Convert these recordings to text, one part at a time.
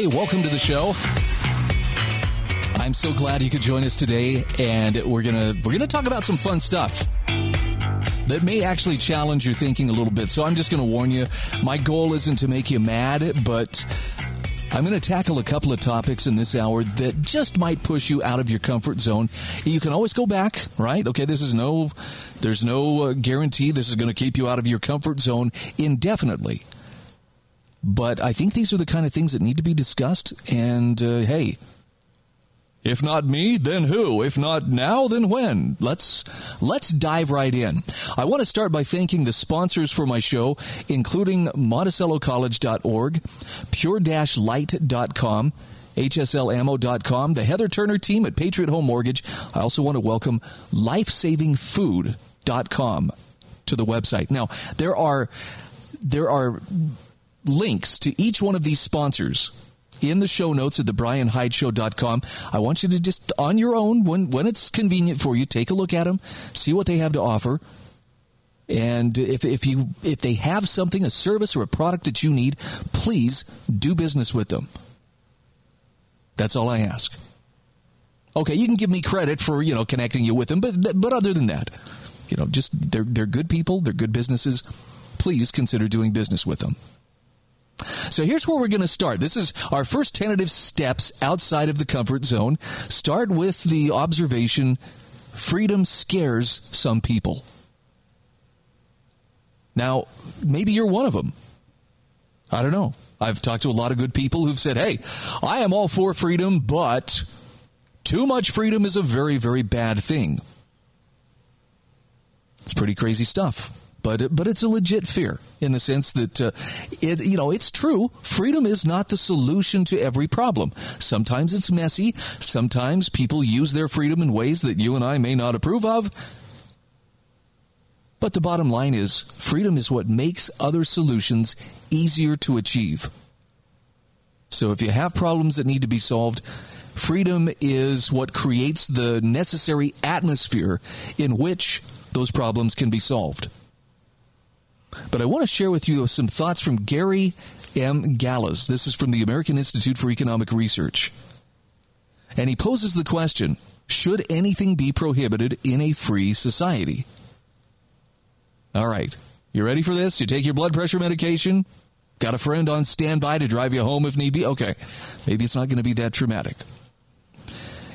Hey, welcome to the show. I'm so glad you could join us today, and we're gonna we're gonna talk about some fun stuff that may actually challenge your thinking a little bit. So I'm just gonna warn you, my goal isn't to make you mad, but I'm going to tackle a couple of topics in this hour that just might push you out of your comfort zone. You can always go back, right? Okay, this is no, there's no uh, guarantee this is going to keep you out of your comfort zone indefinitely. But I think these are the kind of things that need to be discussed. And uh, hey, if not me, then who? If not now, then when? Let's let's dive right in. I want to start by thanking the sponsors for my show, including MonticelloCollege.org, Pure-Light.com, HSLAmmo.com, the Heather Turner team at Patriot Home Mortgage. I also want to welcome LifesavingFood.com to the website. Now, there are there are links to each one of these sponsors in the show notes at thebrianhydeshow.com. I want you to just, on your own, when, when it's convenient for you, take a look at them, see what they have to offer. And if, if you if they have something, a service or a product that you need, please do business with them. That's all I ask. Okay, you can give me credit for you know connecting you with them, but but other than that, you know, just they're they're good people, they're good businesses. Please consider doing business with them. So here's where we're going to start. This is our first tentative steps outside of the comfort zone. Start with the observation freedom scares some people. Now, maybe you're one of them. I don't know. I've talked to a lot of good people who've said, hey, I am all for freedom, but too much freedom is a very, very bad thing. It's pretty crazy stuff but but it's a legit fear in the sense that uh, it you know it's true. Freedom is not the solution to every problem. Sometimes it's messy. Sometimes people use their freedom in ways that you and I may not approve of. But the bottom line is, freedom is what makes other solutions easier to achieve. So if you have problems that need to be solved, freedom is what creates the necessary atmosphere in which those problems can be solved. But I want to share with you some thoughts from Gary M. Galles. This is from the American Institute for Economic Research. And he poses the question Should anything be prohibited in a free society? All right. You ready for this? You take your blood pressure medication? Got a friend on standby to drive you home if need be? Okay. Maybe it's not going to be that traumatic.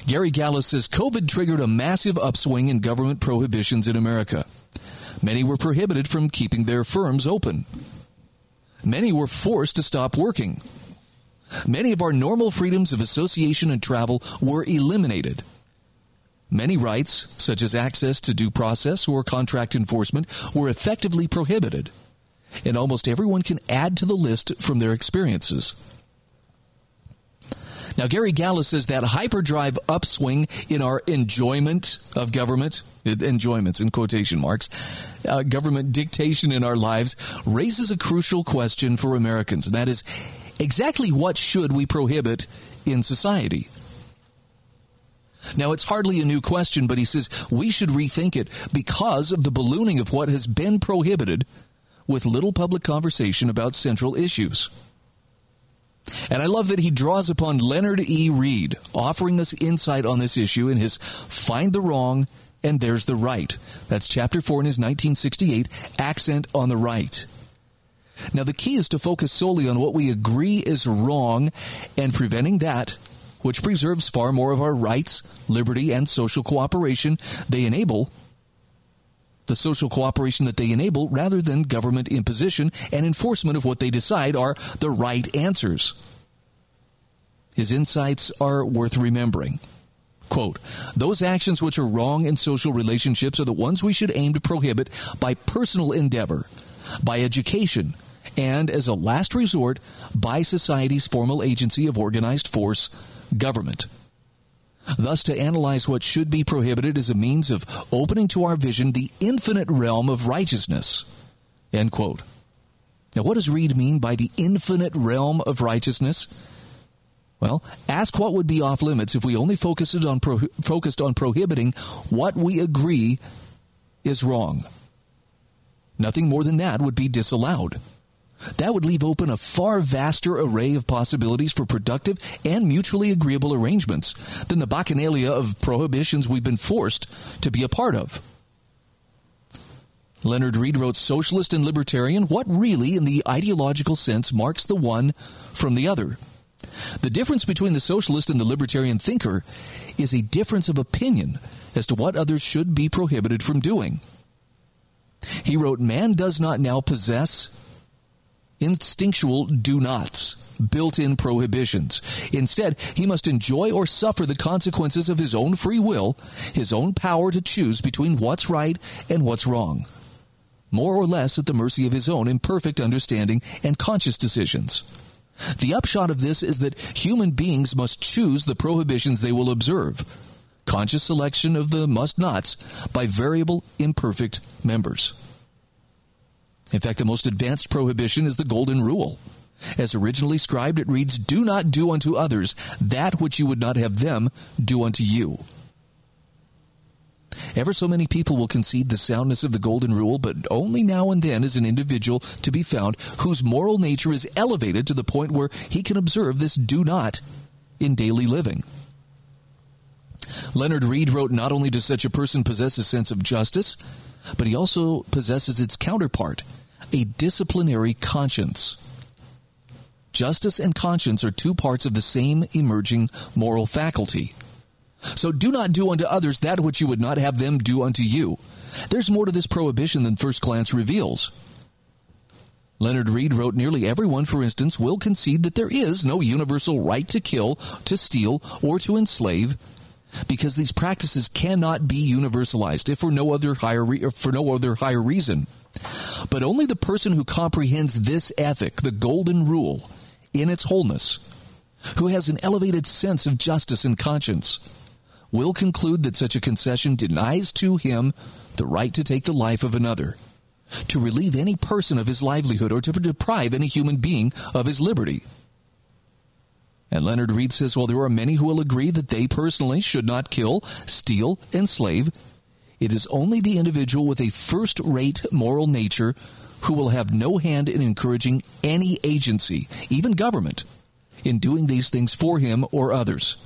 Gary Galles says COVID triggered a massive upswing in government prohibitions in America. Many were prohibited from keeping their firms open. Many were forced to stop working. Many of our normal freedoms of association and travel were eliminated. Many rights, such as access to due process or contract enforcement, were effectively prohibited. And almost everyone can add to the list from their experiences. Now, Gary Galles says that hyperdrive upswing in our enjoyment of government, enjoyments in quotation marks, uh, government dictation in our lives raises a crucial question for Americans, and that is exactly what should we prohibit in society? Now, it's hardly a new question, but he says we should rethink it because of the ballooning of what has been prohibited with little public conversation about central issues. And I love that he draws upon Leonard E. Read, offering us insight on this issue in his Find the Wrong and There's the Right. That's chapter 4 in his 1968 Accent on the Right. Now, the key is to focus solely on what we agree is wrong and preventing that which preserves far more of our rights, liberty, and social cooperation they enable the social cooperation that they enable rather than government imposition and enforcement of what they decide are the right answers. His insights are worth remembering. Quote, those actions which are wrong in social relationships are the ones we should aim to prohibit by personal endeavor, by education, and as a last resort by society's formal agency of organized force, government. Thus, to analyze what should be prohibited is a means of opening to our vision the infinite realm of righteousness. End quote. Now, what does Read mean by the infinite realm of righteousness? Well, ask what would be off limits if we only focused on pro- focused on prohibiting what we agree is wrong. Nothing more than that would be disallowed. That would leave open a far vaster array of possibilities for productive and mutually agreeable arrangements than the bacchanalia of prohibitions we've been forced to be a part of. Leonard Read wrote Socialist and Libertarian, what really, in the ideological sense, marks the one from the other? The difference between the socialist and the libertarian thinker is a difference of opinion as to what others should be prohibited from doing. He wrote, Man does not now possess instinctual do nots, built in prohibitions. Instead, he must enjoy or suffer the consequences of his own free will, his own power to choose between what's right and what's wrong, more or less at the mercy of his own imperfect understanding and conscious decisions. The upshot of this is that human beings must choose the prohibitions they will observe. Conscious selection of the must nots by variable, imperfect members. In fact, the most advanced prohibition is the Golden Rule. As originally scribed, it reads, Do not do unto others that which you would not have them do unto you. Ever so many people will concede the soundness of the Golden Rule, but only now and then is an individual to be found whose moral nature is elevated to the point where he can observe this do not in daily living. Leonard Read wrote, Not only does such a person possess a sense of justice, but he also possesses its counterpart, a disciplinary conscience. Justice and conscience are two parts of the same emerging moral faculty. So do not do unto others that which you would not have them do unto you. There's more to this prohibition than first glance reveals. Leonard Read wrote nearly everyone, for instance, will concede that there is no universal right to kill, to steal, or to enslave, because these practices cannot be universalized if for no other higher re- for no other higher reason. But only the person who comprehends this ethic, the golden rule, in its wholeness, who has an elevated sense of justice and conscience, will conclude that such a concession denies to him the right to take the life of another, to relieve any person of his livelihood, or to deprive any human being of his liberty. And Leonard Read says, well, there are many who will agree that they personally should not kill, steal, enslave. It is only the individual with a first rate moral nature who will have no hand in encouraging any agency, even government, in doing these things for him or others.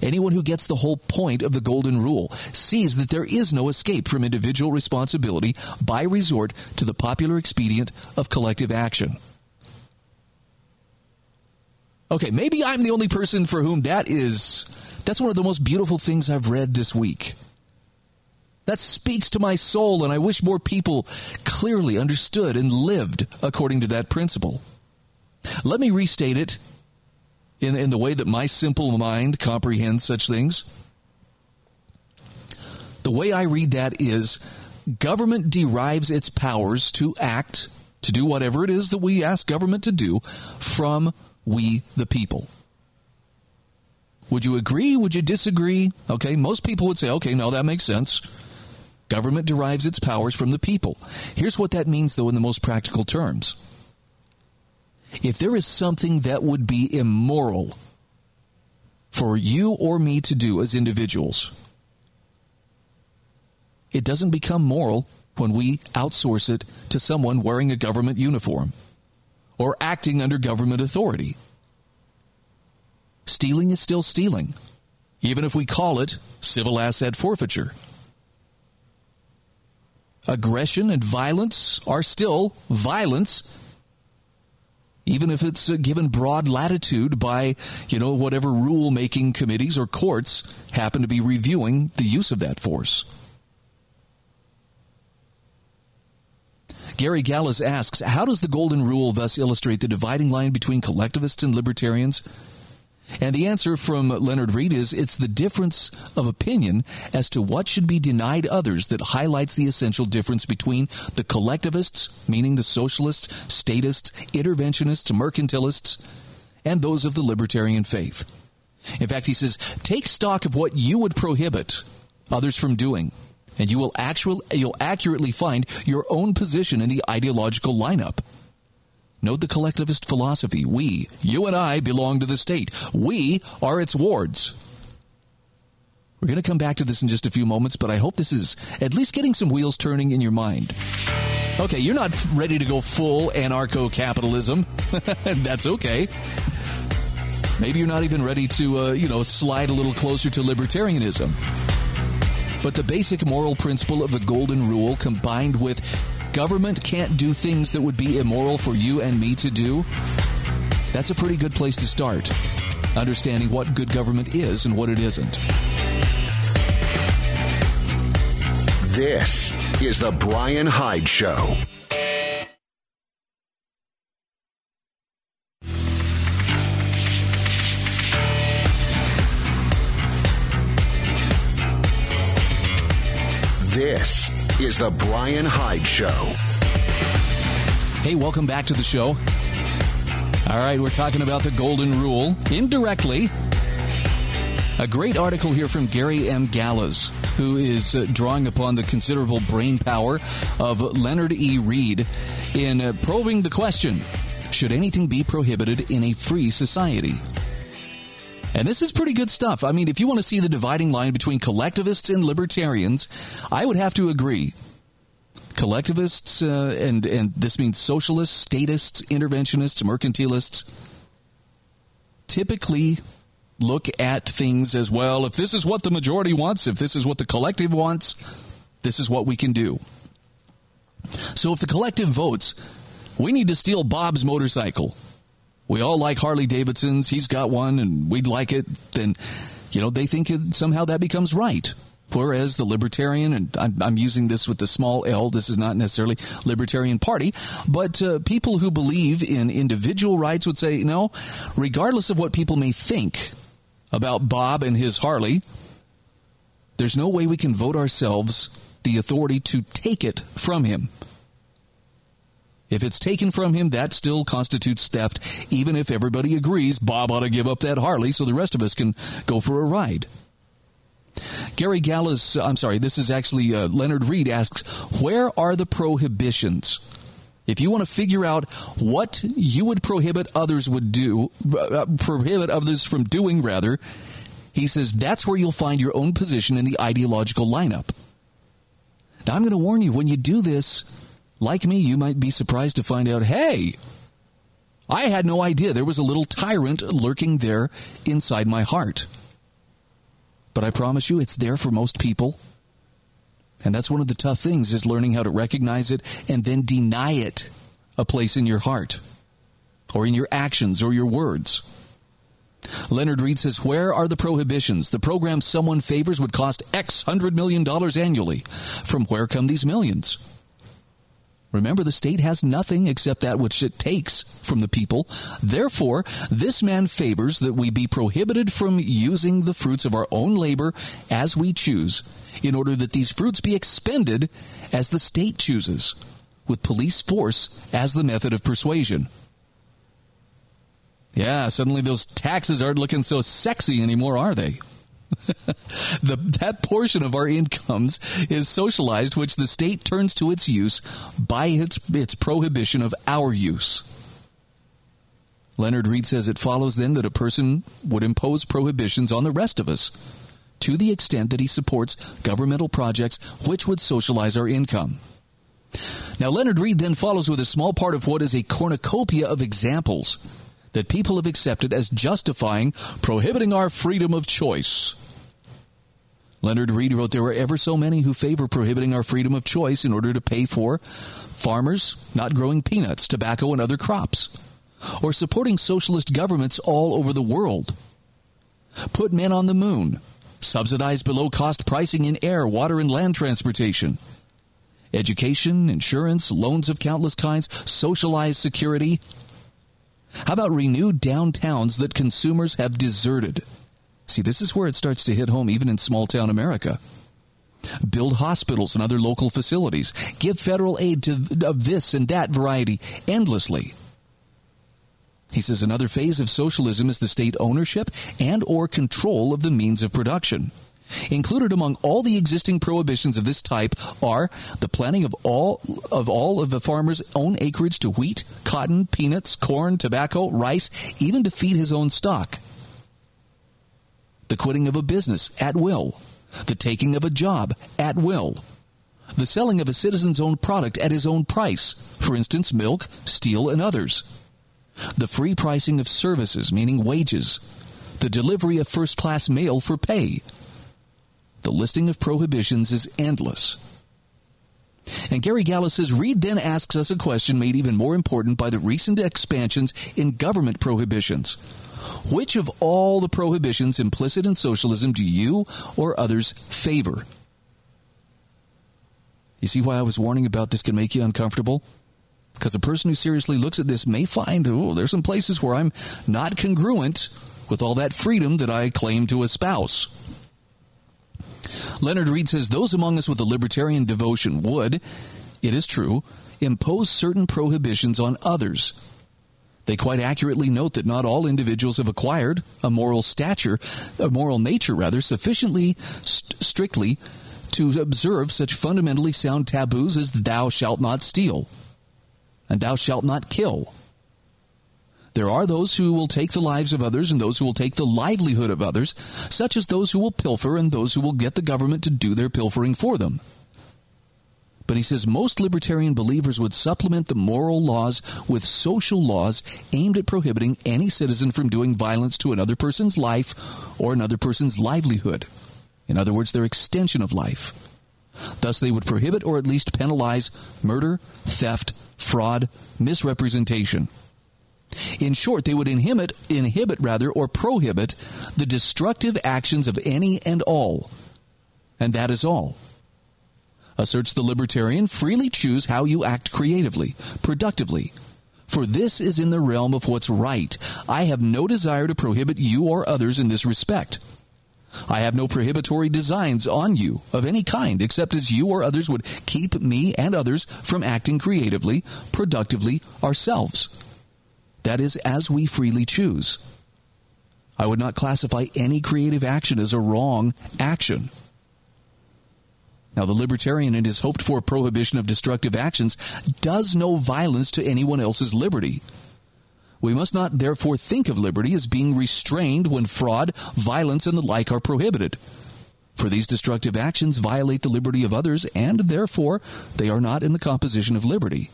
Anyone who gets the whole point of the Golden Rule sees that there is no escape from individual responsibility by resort to the popular expedient of collective action. Okay, maybe I'm the only person for whom that is. That's one of the most beautiful things I've read this week. That speaks to my soul, and I wish more people clearly understood and lived according to that principle. Let me restate it in, in the way that my simple mind comprehends such things. The way I read that is government derives its powers to act, to do whatever it is that we ask government to do, from we the people. Would you agree? Would you disagree? Okay, most people would say, okay, no, that makes sense. Government derives its powers from the people. Here's what that means, though, in the most practical terms. If there is something that would be immoral for you or me to do as individuals, it doesn't become moral when we outsource it to someone wearing a government uniform or acting under government authority. Stealing is still stealing, even if we call it civil asset forfeiture. Aggression and violence are still violence, even if it's uh, given broad latitude by, you know, whatever rule making committees or courts happen to be reviewing the use of that force. Gary Galles asks, How does the Golden Rule thus illustrate the dividing line between collectivists and libertarians? And the answer from Leonard Read is it's the difference of opinion as to what should be denied others that highlights the essential difference between the collectivists, meaning the socialists, statists, interventionists, mercantilists, and those of the libertarian faith. In fact, he says, take stock of what you would prohibit others from doing, and you will actual, you'll accurately find your own position in the ideological lineup. Note the collectivist philosophy. We, you and I, belong to the state. We are its wards. We're going to come back to this in just a few moments, but I hope this is at least getting some wheels turning in your mind. Okay, you're not ready to go full anarcho capitalism. That's okay. Maybe you're not even ready to, uh, you know, slide a little closer to libertarianism. But the basic moral principle of the Golden Rule combined with government can't do things that would be immoral for you and me to do, that's a pretty good place to start. Understanding what good government is and what it isn't. This is The Brian Hyde Show. This is The Brian Hyde Show. Hey, welcome back to the show. All right, we're talking about the Golden Rule indirectly. A great article here from Gary M. Galles, who is uh, drawing upon the considerable brain power of Leonard E. Read in uh, probing the question Should anything be prohibited in a free society? And this is pretty good stuff. I mean, if you want to see the dividing line between collectivists and libertarians, I would have to agree. Collectivists, uh, and, and this means socialists, statists, interventionists, mercantilists, typically look at things as well. If this is what the majority wants, if this is what the collective wants, this is what we can do. So if the collective votes, we need to steal Bob's motorcycle we all like Harley Davidsons. He's got one and we'd like it. Then, you know, they think somehow that becomes right. Whereas the Libertarian, and I'm, I'm, using this with the small L, this is not necessarily Libertarian Party, but uh, people who believe in individual rights would say, no, regardless of what people may think about Bob and his Harley, there's no way we can vote ourselves the authority to take it from him. If it's taken from him, that still constitutes theft, even if everybody agrees Bob ought to give up that Harley so the rest of us can go for a ride. Gary Galles, I'm sorry, this is actually uh, Leonard Read asks, where are the prohibitions? If you want to figure out what you would prohibit others would do, uh, prohibit others from doing rather, he says that's where you'll find your own position in the ideological lineup. Now I'm going to warn you, when you do this, like me, you might be surprised to find out hey, I had no idea there was a little tyrant lurking there inside my heart. But I promise you, it's there for most people. And that's one of the tough things is learning how to recognize it and then deny it a place in your heart or in your actions or your words. Leonard Read says, Where are the prohibitions? The program someone favors would cost X hundred million dollars annually. From where come these millions? Remember, the state has nothing except that which it takes from the people. Therefore, this man favors that we be prohibited from using the fruits of our own labor as we choose, in order that these fruits be expended as the state chooses, with police force as the method of persuasion. Yeah, suddenly those taxes aren't looking so sexy anymore, are they? the, that portion of our incomes is socialized, which the state turns to its use by its, its prohibition of our use. Leonard Read says it follows then that a person would impose prohibitions on the rest of us to the extent that he supports governmental projects which would socialize our income. Now, Leonard Read then follows with a small part of what is a cornucopia of examples that people have accepted as justifying prohibiting our freedom of choice. Leonard Read wrote there are ever so many who favor prohibiting our freedom of choice in order to pay for farmers not growing peanuts, tobacco, and other crops, or supporting socialist governments all over the world. Put men on the moon, subsidize below cost pricing in air, water, and land transportation. Education, insurance, loans of countless kinds, socialized security, How about renewed downtowns that consumers have deserted? See, this is where it starts to hit home even in small town America. Build hospitals and other local facilities. Give federal aid to of this and that variety endlessly. He says another phase of socialism is the state ownership and or control of the means of production. Included among all the existing prohibitions of this type are the planting of all of all of the farmer's own acreage to wheat, cotton, peanuts, corn, tobacco, rice, even to feed his own stock. The quitting of a business at will, the taking of a job at will, the selling of a citizen's own product at his own price, for instance, milk, steel, and others, the free pricing of services, meaning wages, the delivery of first class mail for pay. The listing of prohibitions is endless. And Gary Galles says Read then asks us a question made even more important by the recent expansions in government prohibitions. Which of all the prohibitions implicit in socialism do you or others favor? You see why I was warning about this can make you uncomfortable? Because a person who seriously looks at this may find, oh, there's some places where I'm not congruent with all that freedom that I claim to espouse. Leonard Read says those among us with a libertarian devotion would, it is true, impose certain prohibitions on others they quite accurately note that not all individuals have acquired a moral stature, a moral nature rather, sufficiently st- strictly to observe such fundamentally sound taboos as thou shalt not steal and thou shalt not kill. There are those who will take the lives of others and those who will take the livelihood of others, such as those who will pilfer and those who will get the government to do their pilfering for them. But he says most libertarian believers would supplement the moral laws with social laws aimed at prohibiting any citizen from doing violence to another person's life or another person's livelihood. In other words, their extension of life. Thus, they would prohibit or at least penalize murder, theft, fraud, misrepresentation. In short, they would inhibit, inhibit rather, or prohibit the destructive actions of any and all. And that is all asserts the libertarian, freely choose how you act creatively, productively. For this is in the realm of what's right. I have no desire to prohibit you or others in this respect. I have no prohibitory designs on you of any kind, except as you or others would keep me and others from acting creatively, productively ourselves. That is, as we freely choose. I would not classify any creative action as a wrong action. Now, the libertarian in his hoped for prohibition of destructive actions does no violence to anyone else's liberty. We must not therefore think of liberty as being restrained when fraud, violence, and the like are prohibited. For these destructive actions violate the liberty of others, and therefore they are not in the composition of liberty.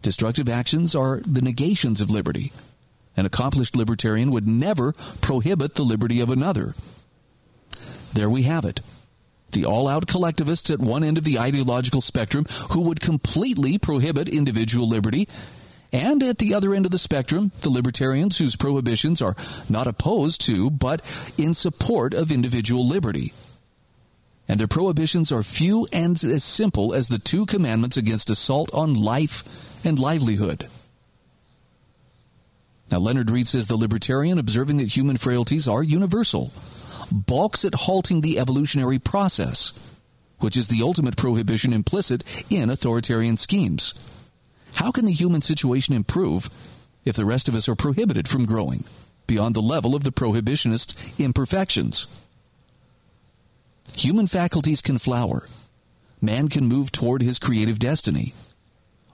Destructive actions are the negations of liberty. An accomplished libertarian would never prohibit the liberty of another. There we have it the all out collectivists at one end of the ideological spectrum who would completely prohibit individual liberty. And at the other end of the spectrum, the libertarians whose prohibitions are not opposed to, but in support of individual liberty. And their prohibitions are few and as simple as the two commandments against assault on life and livelihood. Now, Leonard Read says the libertarian, observing that human frailties are universal, balks at halting the evolutionary process, which is the ultimate prohibition implicit in authoritarian schemes. How can the human situation improve if the rest of us are prohibited from growing beyond the level of the prohibitionist's imperfections? Human faculties can flower. Man can move toward his creative destiny.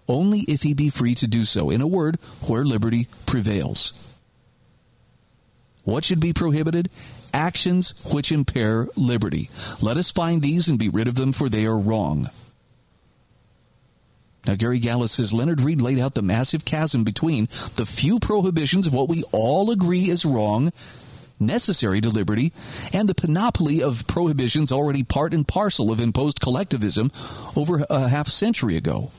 Only if he be free to do so, in a word, where liberty prevails. What should be prohibited? Actions which impair liberty. Let us find these and be rid of them, for they are wrong. Now, Gary Galles says Leonard Read laid out the massive chasm between the few prohibitions of what we all agree is wrong, necessary to liberty, and the panoply of prohibitions already part and parcel of imposed collectivism over a half century ago.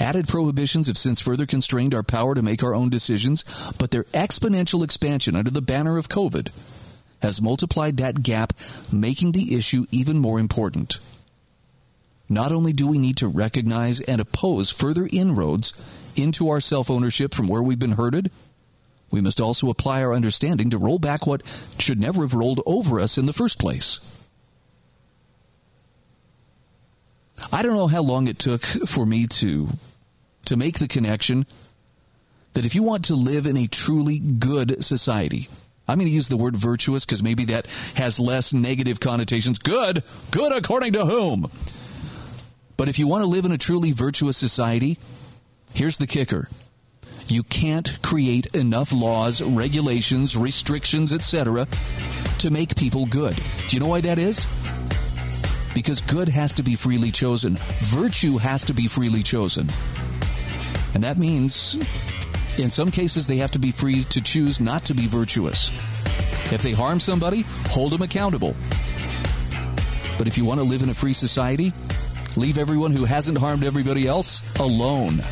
Added prohibitions have since further constrained our power to make our own decisions, but their exponential expansion under the banner of COVID has multiplied that gap, making the issue even more important. Not only do we need to recognize and oppose further inroads into our self ownership from where we've been herded, we must also apply our understanding to roll back what should never have rolled over us in the first place. I don't know how long it took for me to to make the connection that if you want to live in a truly good society, I'm going to use the word virtuous because maybe that has less negative connotations. Good, good according to whom? But if you want to live in a truly virtuous society, here's the kicker. You can't create enough laws, regulations, restrictions, etc. to make people good. Do you know why that is? Because good has to be freely chosen. Virtue has to be freely chosen. And that means, in some cases, they have to be free to choose not to be virtuous. If they harm somebody, hold them accountable. But if you want to live in a free society, leave everyone who hasn't harmed everybody else alone.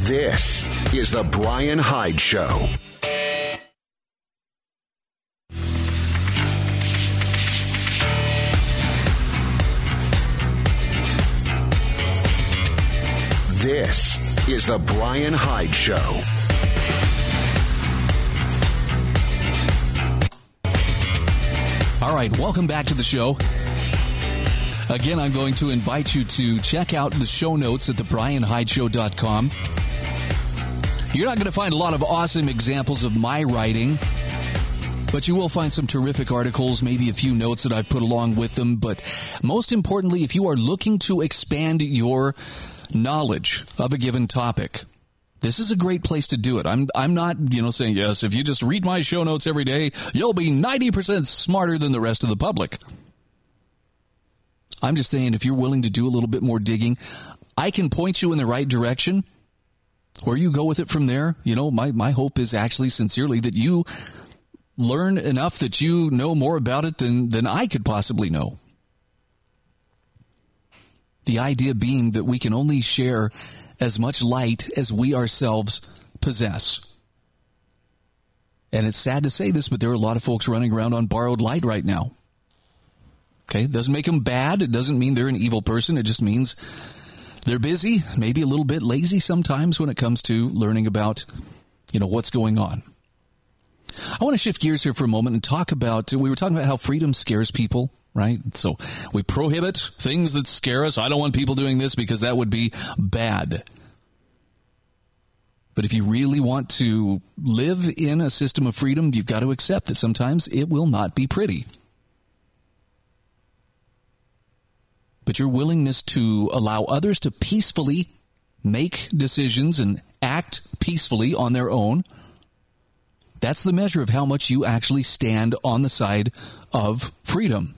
This is The Brian Hyde Show. This is The Brian Hyde Show. All right, welcome back to the show. Again, I'm going to invite you to check out the show notes at thebrianhydeshow.com. You're not going to find a lot of awesome examples of my writing, but you will find some terrific articles, maybe a few notes that I've put along with them. But most importantly, if you are looking to expand your knowledge of a given topic. This is a great place to do it. I'm I'm not, you know, saying yes, if you just read my show notes every day, you'll be 90% smarter than the rest of the public. I'm just saying if you're willing to do a little bit more digging, I can point you in the right direction. Where you go with it from there, you know, my, my hope is actually sincerely that you learn enough that you know more about it than, than I could possibly know. The idea being that we can only share as much light as we ourselves possess. And it's sad to say this, but there are a lot of folks running around on borrowed light right now. Okay, it doesn't make them bad. It doesn't mean they're an evil person. It just means they're busy, maybe a little bit lazy sometimes when it comes to learning about, you know, what's going on. I want to shift gears here for a moment and talk about, we were talking about how freedom scares people right? So we prohibit things that scare us. I don't want people doing this because that would be bad. But if you really want to live in a system of freedom, you've got to accept that sometimes it will not be pretty. But your willingness to allow others to peacefully make decisions and act peacefully on their own, that's the measure of how much you actually stand on the side of freedom.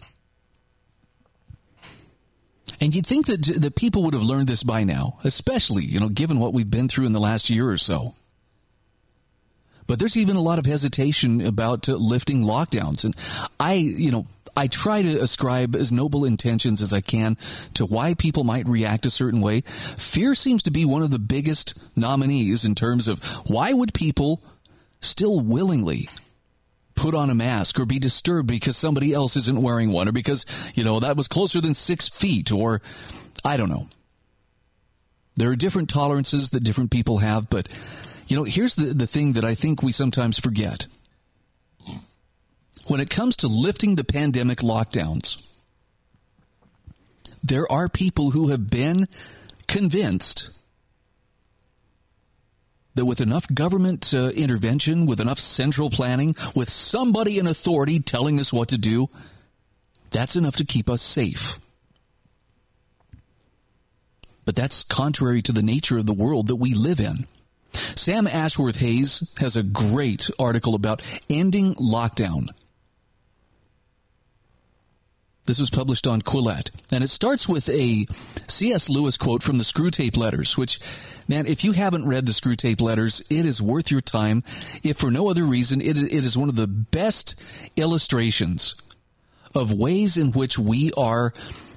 And you'd think that the people would have learned this by now, especially, you know, given what we've been through in the last year or so. But there's even a lot of hesitation about uh, lifting lockdowns. And I, you know, I try to ascribe as noble intentions as I can to why people might react a certain way. Fear seems to be one of the biggest nominees in terms of why would people still willingly put on a mask or be disturbed because somebody else isn't wearing one or because, you know, that was closer than six feet or I don't know. There are different tolerances that different people have, but, you know, here's the, the thing that I think we sometimes forget. When it comes to lifting the pandemic lockdowns, there are people who have been convinced that with enough government uh, intervention, with enough central planning, with somebody in authority telling us what to do, that's enough to keep us safe. But that's contrary to the nature of the world that we live in. Sam Ashworth Hayes has a great article about ending lockdown this was published on Quillette. And it starts with a C.S. Lewis quote from the Screwtape Letters, which, man, if you haven't read the Screwtape Letters, it is worth your time. If for no other reason, it, it is one of the best illustrations of ways in which we are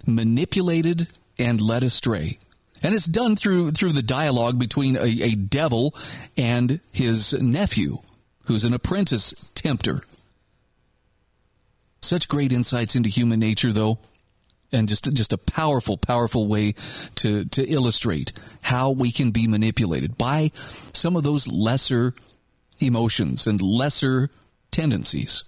manipulated and led astray. And it's done through, through the dialogue between a, a devil and his nephew, who's an apprentice tempter. Such great insights into human nature, though. and just just a powerful, powerful way to to illustrate how we can be manipulated by some of those lesser emotions and lesser tendencies.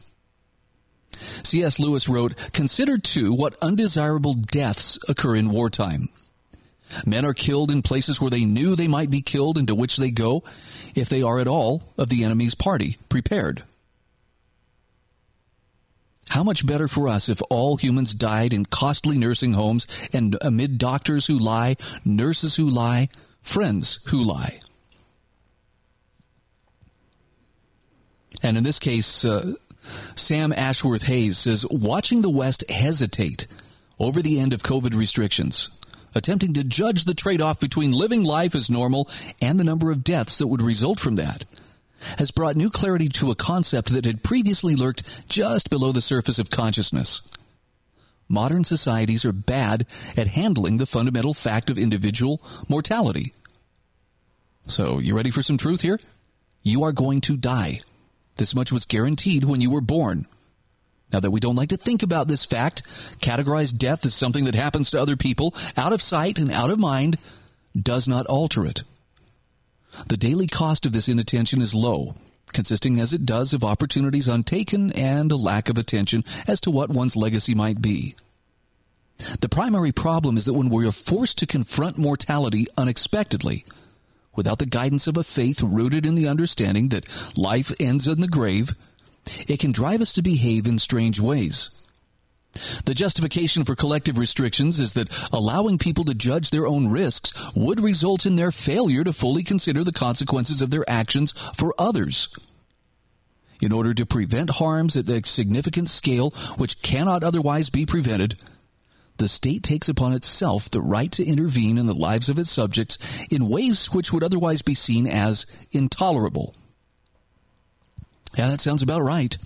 C.S. Lewis wrote, Consider too what undesirable deaths occur in wartime. Men are killed in places where they knew they might be killed and to which they go, if they are at all of the enemy's party, prepared. How much better for us if all humans died in costly nursing homes and amid doctors who lie, nurses who lie, friends who lie. And in this case, uh, Sam Ashworth Hayes says watching the West hesitate over the end of COVID restrictions, attempting to judge the trade off between living life as normal and the number of deaths that would result from that, has brought new clarity to a concept that had previously lurked just below the surface of consciousness. Modern societies are bad at handling the fundamental fact of individual mortality. So, you ready for some truth here? You are going to die. This much was guaranteed when you were born. Now that we don't like to think about this fact, categorize death as something that happens to other people, out of sight and out of mind, does not alter it. The daily cost of this inattention is low, consisting as it does of opportunities untaken and a lack of attention as to what one's legacy might be. The primary problem is that when we are forced to confront mortality unexpectedly, without the guidance of a faith rooted in the understanding that life ends in the grave, it can drive us to behave in strange ways. The justification for collective restrictions is that allowing people to judge their own risks would result in their failure to fully consider the consequences of their actions for others. In order to prevent harms at a significant scale which cannot otherwise be prevented, the state takes upon itself the right to intervene in the lives of its subjects in ways which would otherwise be seen as intolerable. Yeah, that sounds about right.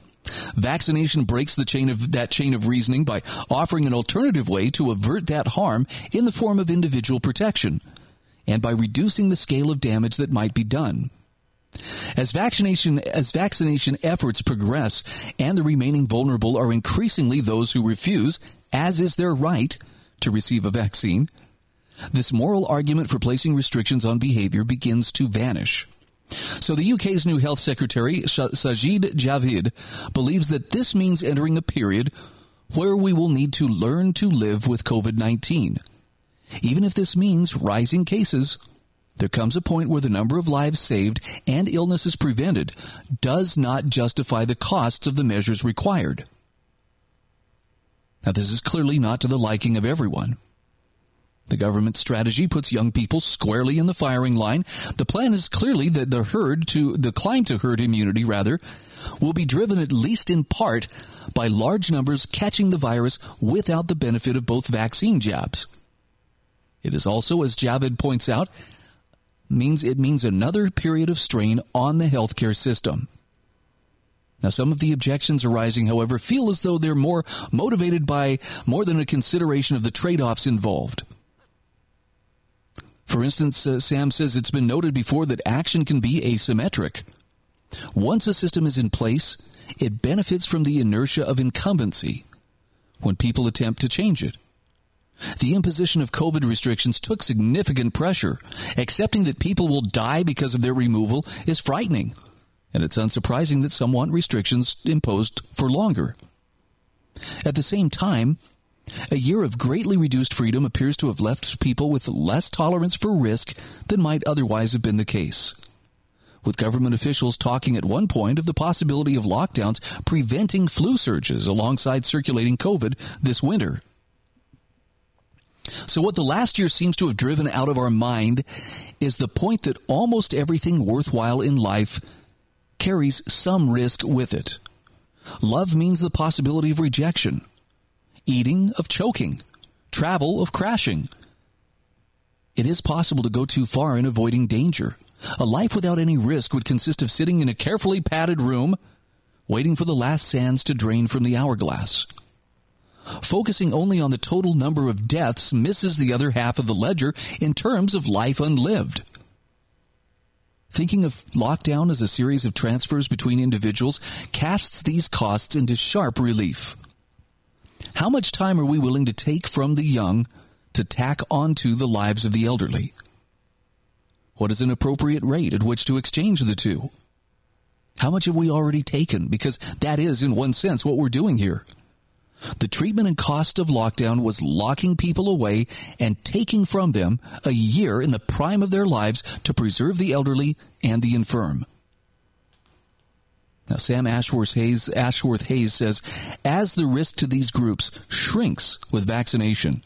Vaccination breaks the chain of that chain of reasoning by offering an alternative way to avert that harm in the form of individual protection and by reducing the scale of damage that might be done. As vaccination as vaccination efforts progress and the remaining vulnerable are increasingly those who refuse as is their right to receive a vaccine, this moral argument for placing restrictions on behavior begins to vanish. So the UK's new health secretary, Sajid Javid, believes that this means entering a period where we will need to learn to live with COVID-19. Even if this means rising cases, there comes a point where the number of lives saved and illnesses prevented does not justify the costs of the measures required. Now, this is clearly not to the liking of everyone. The government strategy puts young people squarely in the firing line. The plan is clearly that the herd to the climb to herd immunity rather will be driven at least in part by large numbers catching the virus without the benefit of both vaccine jabs. It is also, as Javid points out, means it means another period of strain on the healthcare system. Now, some of the objections arising, however, feel as though they're more motivated by more than a consideration of the trade offs involved. For instance, uh, Sam says it's been noted before that action can be asymmetric. Once a system is in place, it benefits from the inertia of incumbency when people attempt to change it. The imposition of COVID restrictions took significant pressure. Accepting that people will die because of their removal is frightening and it's unsurprising that some want restrictions imposed for longer. At the same time, a year of greatly reduced freedom appears to have left people with less tolerance for risk than might otherwise have been the case. With government officials talking at one point of the possibility of lockdowns preventing flu surges alongside circulating COVID this winter. So, what the last year seems to have driven out of our mind is the point that almost everything worthwhile in life carries some risk with it. Love means the possibility of rejection, eating of choking, travel of crashing. It is possible to go too far in avoiding danger. A life without any risk would consist of sitting in a carefully padded room, waiting for the last sands to drain from the hourglass. Focusing only on the total number of deaths misses the other half of the ledger in terms of life unlived. Thinking of lockdown as a series of transfers between individuals casts these costs into sharp relief. How much time are we willing to take from the young to tack onto the lives of the elderly? What is an appropriate rate at which to exchange the two? How much have we already taken? Because that is, in one sense, what we're doing here. The treatment and cost of lockdown was locking people away and taking from them a year in the prime of their lives to preserve the elderly and the infirm. Now, Sam Ashworth Hayes, Ashworth Hayes says, as the risk to these groups shrinks with vaccination,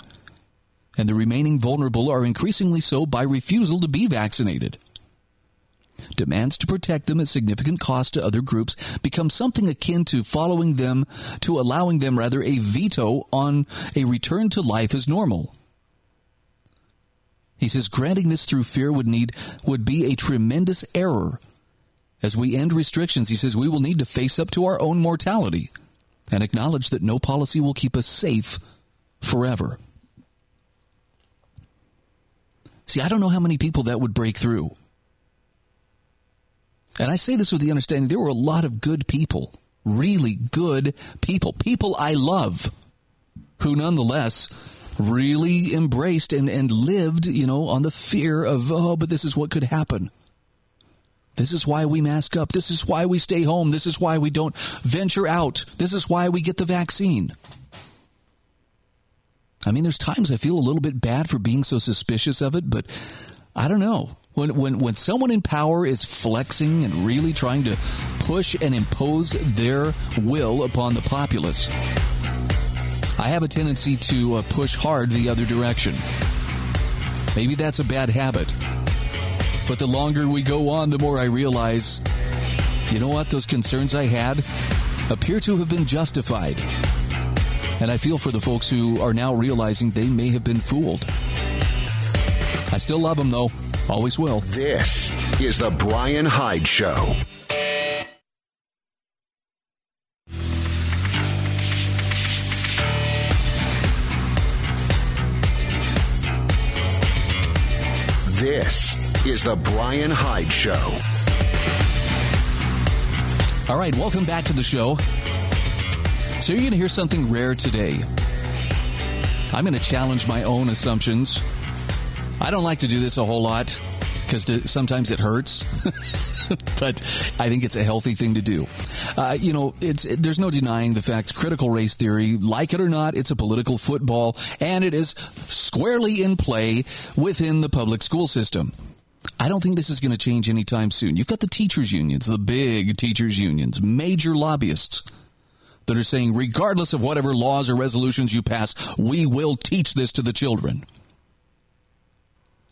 and the remaining vulnerable are increasingly so by refusal to be vaccinated. Demands to protect them at significant cost to other groups become something akin to following them, to allowing them rather a veto on a return to life as normal. He says granting this through fear would need would be a tremendous error. As we end restrictions, he says we will need to face up to our own mortality and acknowledge that no policy will keep us safe forever. See, I don't know how many people that would break through. And I say this with the understanding there were a lot of good people, really good people, people I love, who nonetheless really embraced and, and lived, you know, on the fear of, oh, but this is what could happen. This is why we mask up. This is why we stay home. This is why we don't venture out. This is why we get the vaccine. I mean, there's times I feel a little bit bad for being so suspicious of it, but I don't know. When, when, when someone in power is flexing and really trying to push and impose their will upon the populace, I have a tendency to uh, push hard the other direction. Maybe that's a bad habit. But the longer we go on, the more I realize, you know what, those concerns I had appear to have been justified. And I feel for the folks who are now realizing they may have been fooled. I still love them, though. Always will. This is the Bryan Hyde Show. This is the Bryan Hyde Show. All right, welcome back to the show. So, you're going to hear something rare today. I'm going to challenge my own assumptions I don't like to do this a whole lot because sometimes it hurts. but I think it's a healthy thing to do. Uh, you know, it's it, there's no denying the fact critical race theory, like it or not, it's a political football, and it is squarely in play within the public school system. I don't think this is going to change anytime soon. You've got the teachers unions, the big teachers unions, major lobbyists that are saying, regardless of whatever laws or resolutions you pass, we will teach this to the children.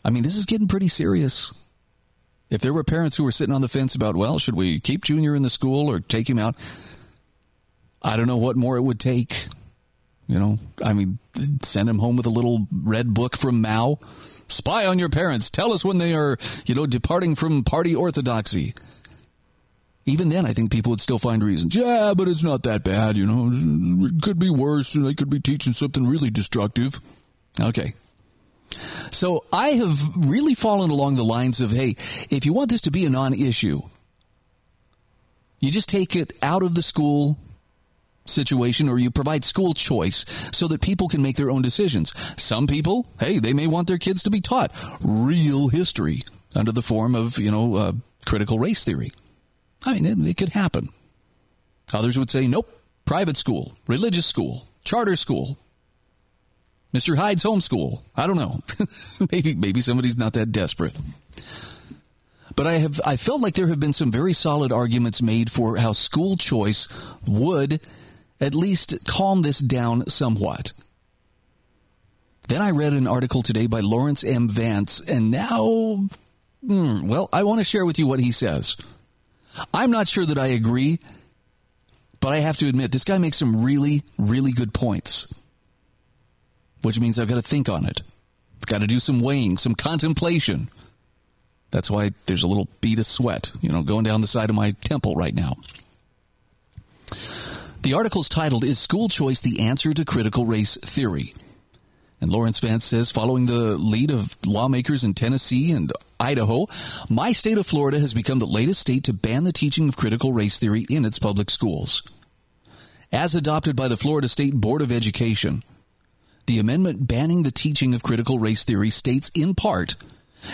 I mean, this is getting pretty serious. If there were parents who were sitting on the fence about, well, should we keep Junior in the school or take him out? I don't know what more it would take. You know, I mean, send him home with a little red book from Mao. Spy on your parents. Tell us when they are, you know, departing from party orthodoxy. Even then, I think people would still find reasons. Yeah, but it's not that bad, you know. It could be worse, and they could be teaching something really destructive. Okay, so I have really fallen along the lines of hey, if you want this to be a non issue, you just take it out of the school situation or you provide school choice so that people can make their own decisions. Some people, hey, they may want their kids to be taught real history under the form of, you know, uh, critical race theory. I mean, it, it could happen. Others would say, nope, private school, religious school, charter school, Mr. Hyde's homeschool. I don't know. maybe maybe somebody's not that desperate. But I have I felt like there have been some very solid arguments made for how school choice would at least calm this down somewhat. Then I read an article today by Laurence M. Vance, and now, hmm, well, I want to share with you what he says. I'm not sure that I agree, but I have to admit, this guy makes some really, really good points which means I've got to think on it. Got to do some weighing, some contemplation. That's why there's a little bead of sweat, you know, going down the side of my temple right now. The article's titled Is School Choice the Answer to Critical Race Theory? And Laurence Vance says, following the lead of lawmakers in Tennessee and Idaho, my state of Florida has become the latest state to ban the teaching of critical race theory in its public schools. as adopted by the Florida State Board of Education. The amendment banning the teaching of critical race theory states in part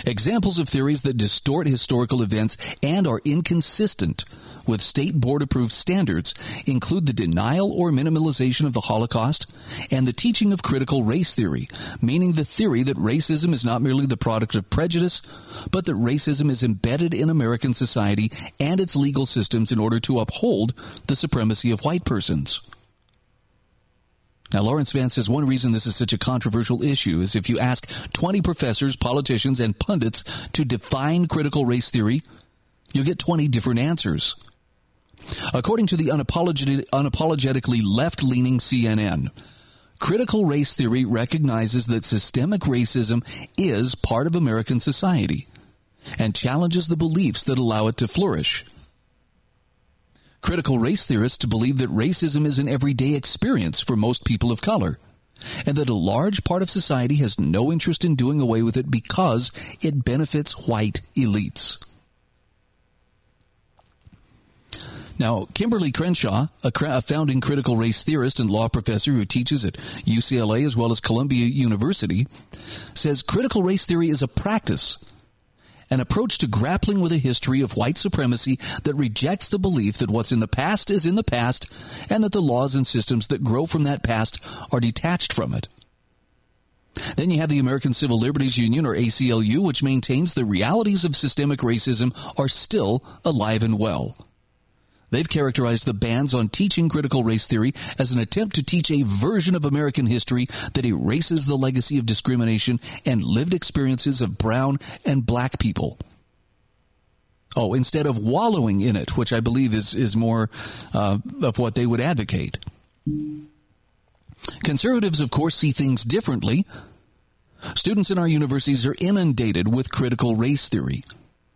examples of theories that distort historical events and are inconsistent with state board approved standards include the denial or minimalization of the Holocaust and the teaching of critical race theory, meaning the theory that racism is not merely the product of prejudice, but that racism is embedded in American society and its legal systems in order to uphold the supremacy of white persons. Now, Laurence Vance says one reason this is such a controversial issue is if you ask 20 professors, politicians, and pundits to define critical race theory, you'll get 20 different answers. According to the unapologetic, unapologetically left leaning CNN, critical race theory recognizes that systemic racism is part of American society and challenges the beliefs that allow it to flourish. Critical race theorists believe that racism is an everyday experience for most people of color, and that a large part of society has no interest in doing away with it because it benefits white elites. Now, Kimberly Crenshaw, a, a, founding critical race theorist and law professor who teaches at UCLA as well as Columbia University, says critical race theory is a practice, an approach to grappling with a history of white supremacy that rejects the belief that what's in the past is in the past and that the laws and systems that grow from that past are detached from it. Then you have the American Civil Liberties Union, or ACLU, which maintains the realities of systemic racism are still alive and well. They've characterized the bans on teaching critical race theory as an attempt to teach a version of American history that erases the legacy of discrimination and lived experiences of brown and black people. Oh, instead of wallowing in it, which I believe is, is more uh, of what they would advocate. Conservatives, of course, see things differently. Students in our universities are inundated with critical race theory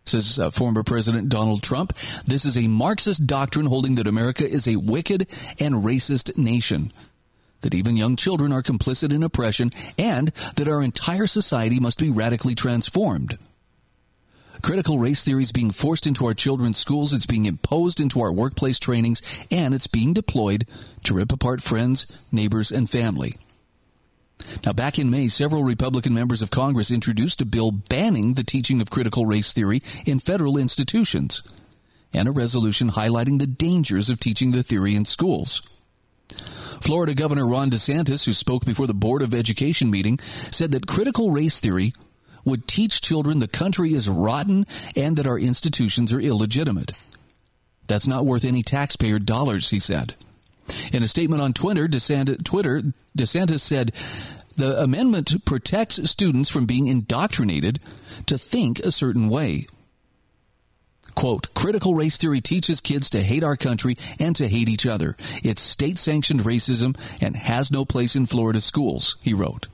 says uh, former President Donald Trump. This is a Marxist doctrine holding that America is a wicked and racist nation. That even young children are complicit in oppression and that our entire society must be radically transformed. Critical race theory is being forced into our children's schools, it's being imposed into our workplace trainings, and it's being deployed to rip apart friends, neighbors, and family. Now, back in May, several Republican members of Congress introduced a bill banning the teaching of critical race theory in federal institutions, and a resolution highlighting the dangers of teaching the theory in schools. Florida Governor Ron DeSantis, who spoke before the Board of Education meeting, said that critical race theory would teach children the country is rotten and that our institutions are illegitimate. That's not worth any taxpayer dollars, he said. In a statement on Twitter, DeSantis, Twitter, DeSantis said, the amendment protects students from being indoctrinated to think a certain way. Quote, critical race theory teaches kids to hate our country and to hate each other. It's state sanctioned racism and has no place in Florida schools, he wrote.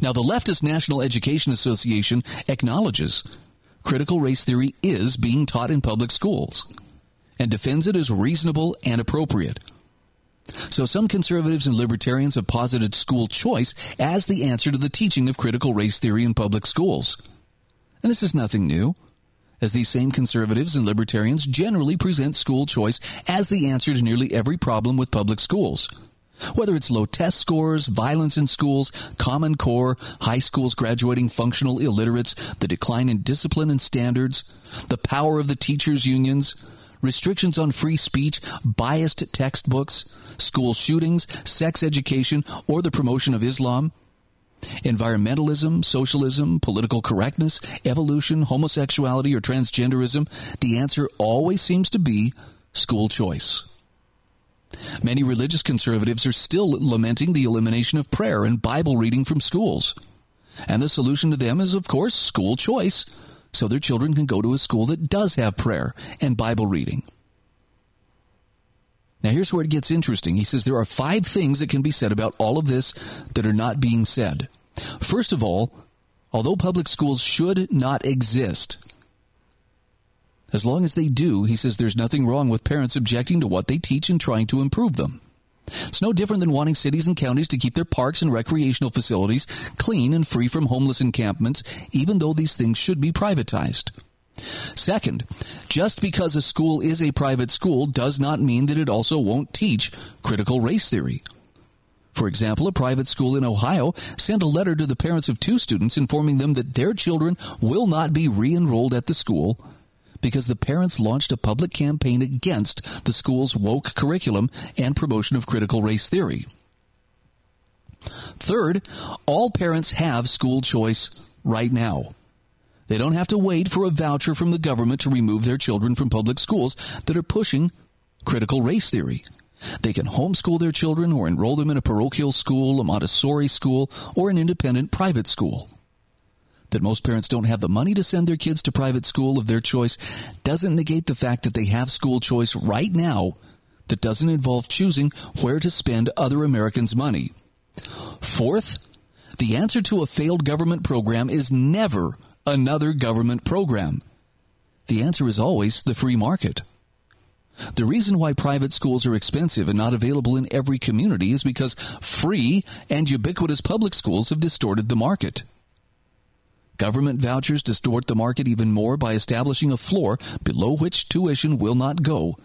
Now, the leftist National Education Association acknowledges critical race theory is being taught in public schools and defends it as reasonable and appropriate. So some conservatives and libertarians have posited school choice as the answer to the teaching of critical race theory in public schools. And this is nothing new, as these same conservatives and libertarians generally present school choice as the answer to nearly every problem with public schools. Whether it's low test scores, violence in schools, Common Core, high schools graduating functional illiterates, the decline in discipline and standards, the power of the teachers' unions, restrictions on free speech, biased textbooks, school shootings, sex education, or the promotion of Islam? Environmentalism, socialism, political correctness, evolution, homosexuality, or transgenderism? The answer always seems to be school choice. Many religious conservatives are still lamenting the elimination of prayer and Bible reading from schools. And the solution to them is, of course, school choice so their children can go to a school that does have prayer and Bible reading. Now, here's where it gets interesting. He says there are five things that can be said about all of this that are not being said. First of all, although public schools should not exist, as long as they do, he says there's nothing wrong with parents objecting to what they teach and trying to improve them. It's no different than wanting cities and counties to keep their parks and recreational facilities clean and free from homeless encampments, even though these things should be privatized. Second, just because a school is a private school does not mean that it also won't teach critical race theory. For example, a private school in Ohio sent a letter to the parents of two students informing them that their children will not be re enrolled at the school because the parents launched a public campaign against the school's woke curriculum and promotion of critical race theory. Third, all parents have school choice right now. They don't have to wait for a voucher from the government to remove their children from public schools that are pushing critical race theory. They can homeschool their children or enroll them in a parochial school, a Montessori school, or an independent private school. That most parents don't have the money to send their kids to private school of their choice doesn't negate the fact that they have school choice right now that doesn't involve choosing where to spend other Americans' money. Fourth, the answer to a failed government program is never another government program. The answer is always the free market. The reason why private schools are expensive and not available in every community is because free and ubiquitous public schools have distorted the market. Government vouchers distort the market even more by establishing a floor below which tuition will not go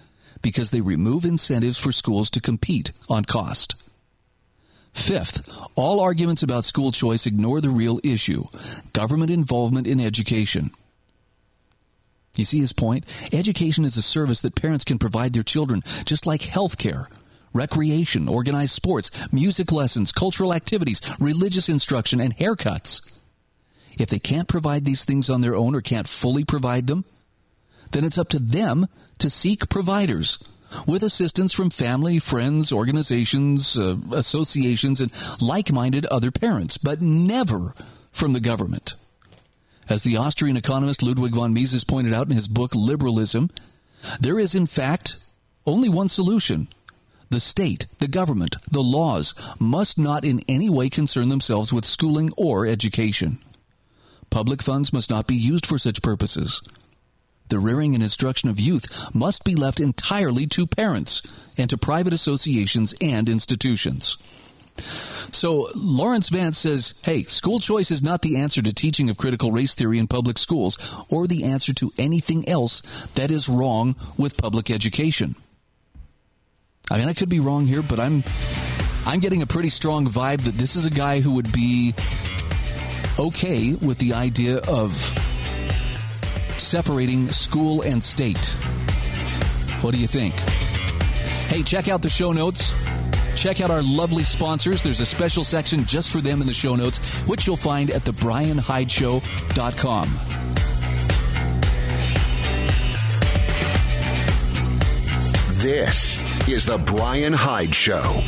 because they remove incentives for schools to compete on cost. Fifth, all arguments about school choice ignore the real issue government involvement in education. You see his point? Education is a service that parents can provide their children, just like health care, recreation, organized sports, music lessons, cultural activities, religious instruction, and haircuts. If they can't provide these things on their own or can't fully provide them, then it's up to them to seek providers with assistance from family, friends, organizations, uh, associations, and like minded other parents, but never from the government. As the Austrian economist Ludwig von Mises pointed out in his book Liberalism, there is, in fact, only one solution. The state, the government, the laws must not in any way concern themselves with schooling or education. Public funds must not be used for such purposes. The rearing and instruction of youth must be left entirely to parents and to private associations and institutions. So Laurence Vance says, hey, school choice is not the answer to teaching of critical race theory in public schools or the answer to anything else that is wrong with public education. I mean, I could be wrong here, but I'm I'm getting a pretty strong vibe that this is a guy who would be okay with the idea of separating school and state. What do you think? Hey, check out the show notes. Check out our lovely sponsors. There's a special section just for them in the show notes, which you'll find at thebryanhydeshow.com. This is The Bryan Hyde Show.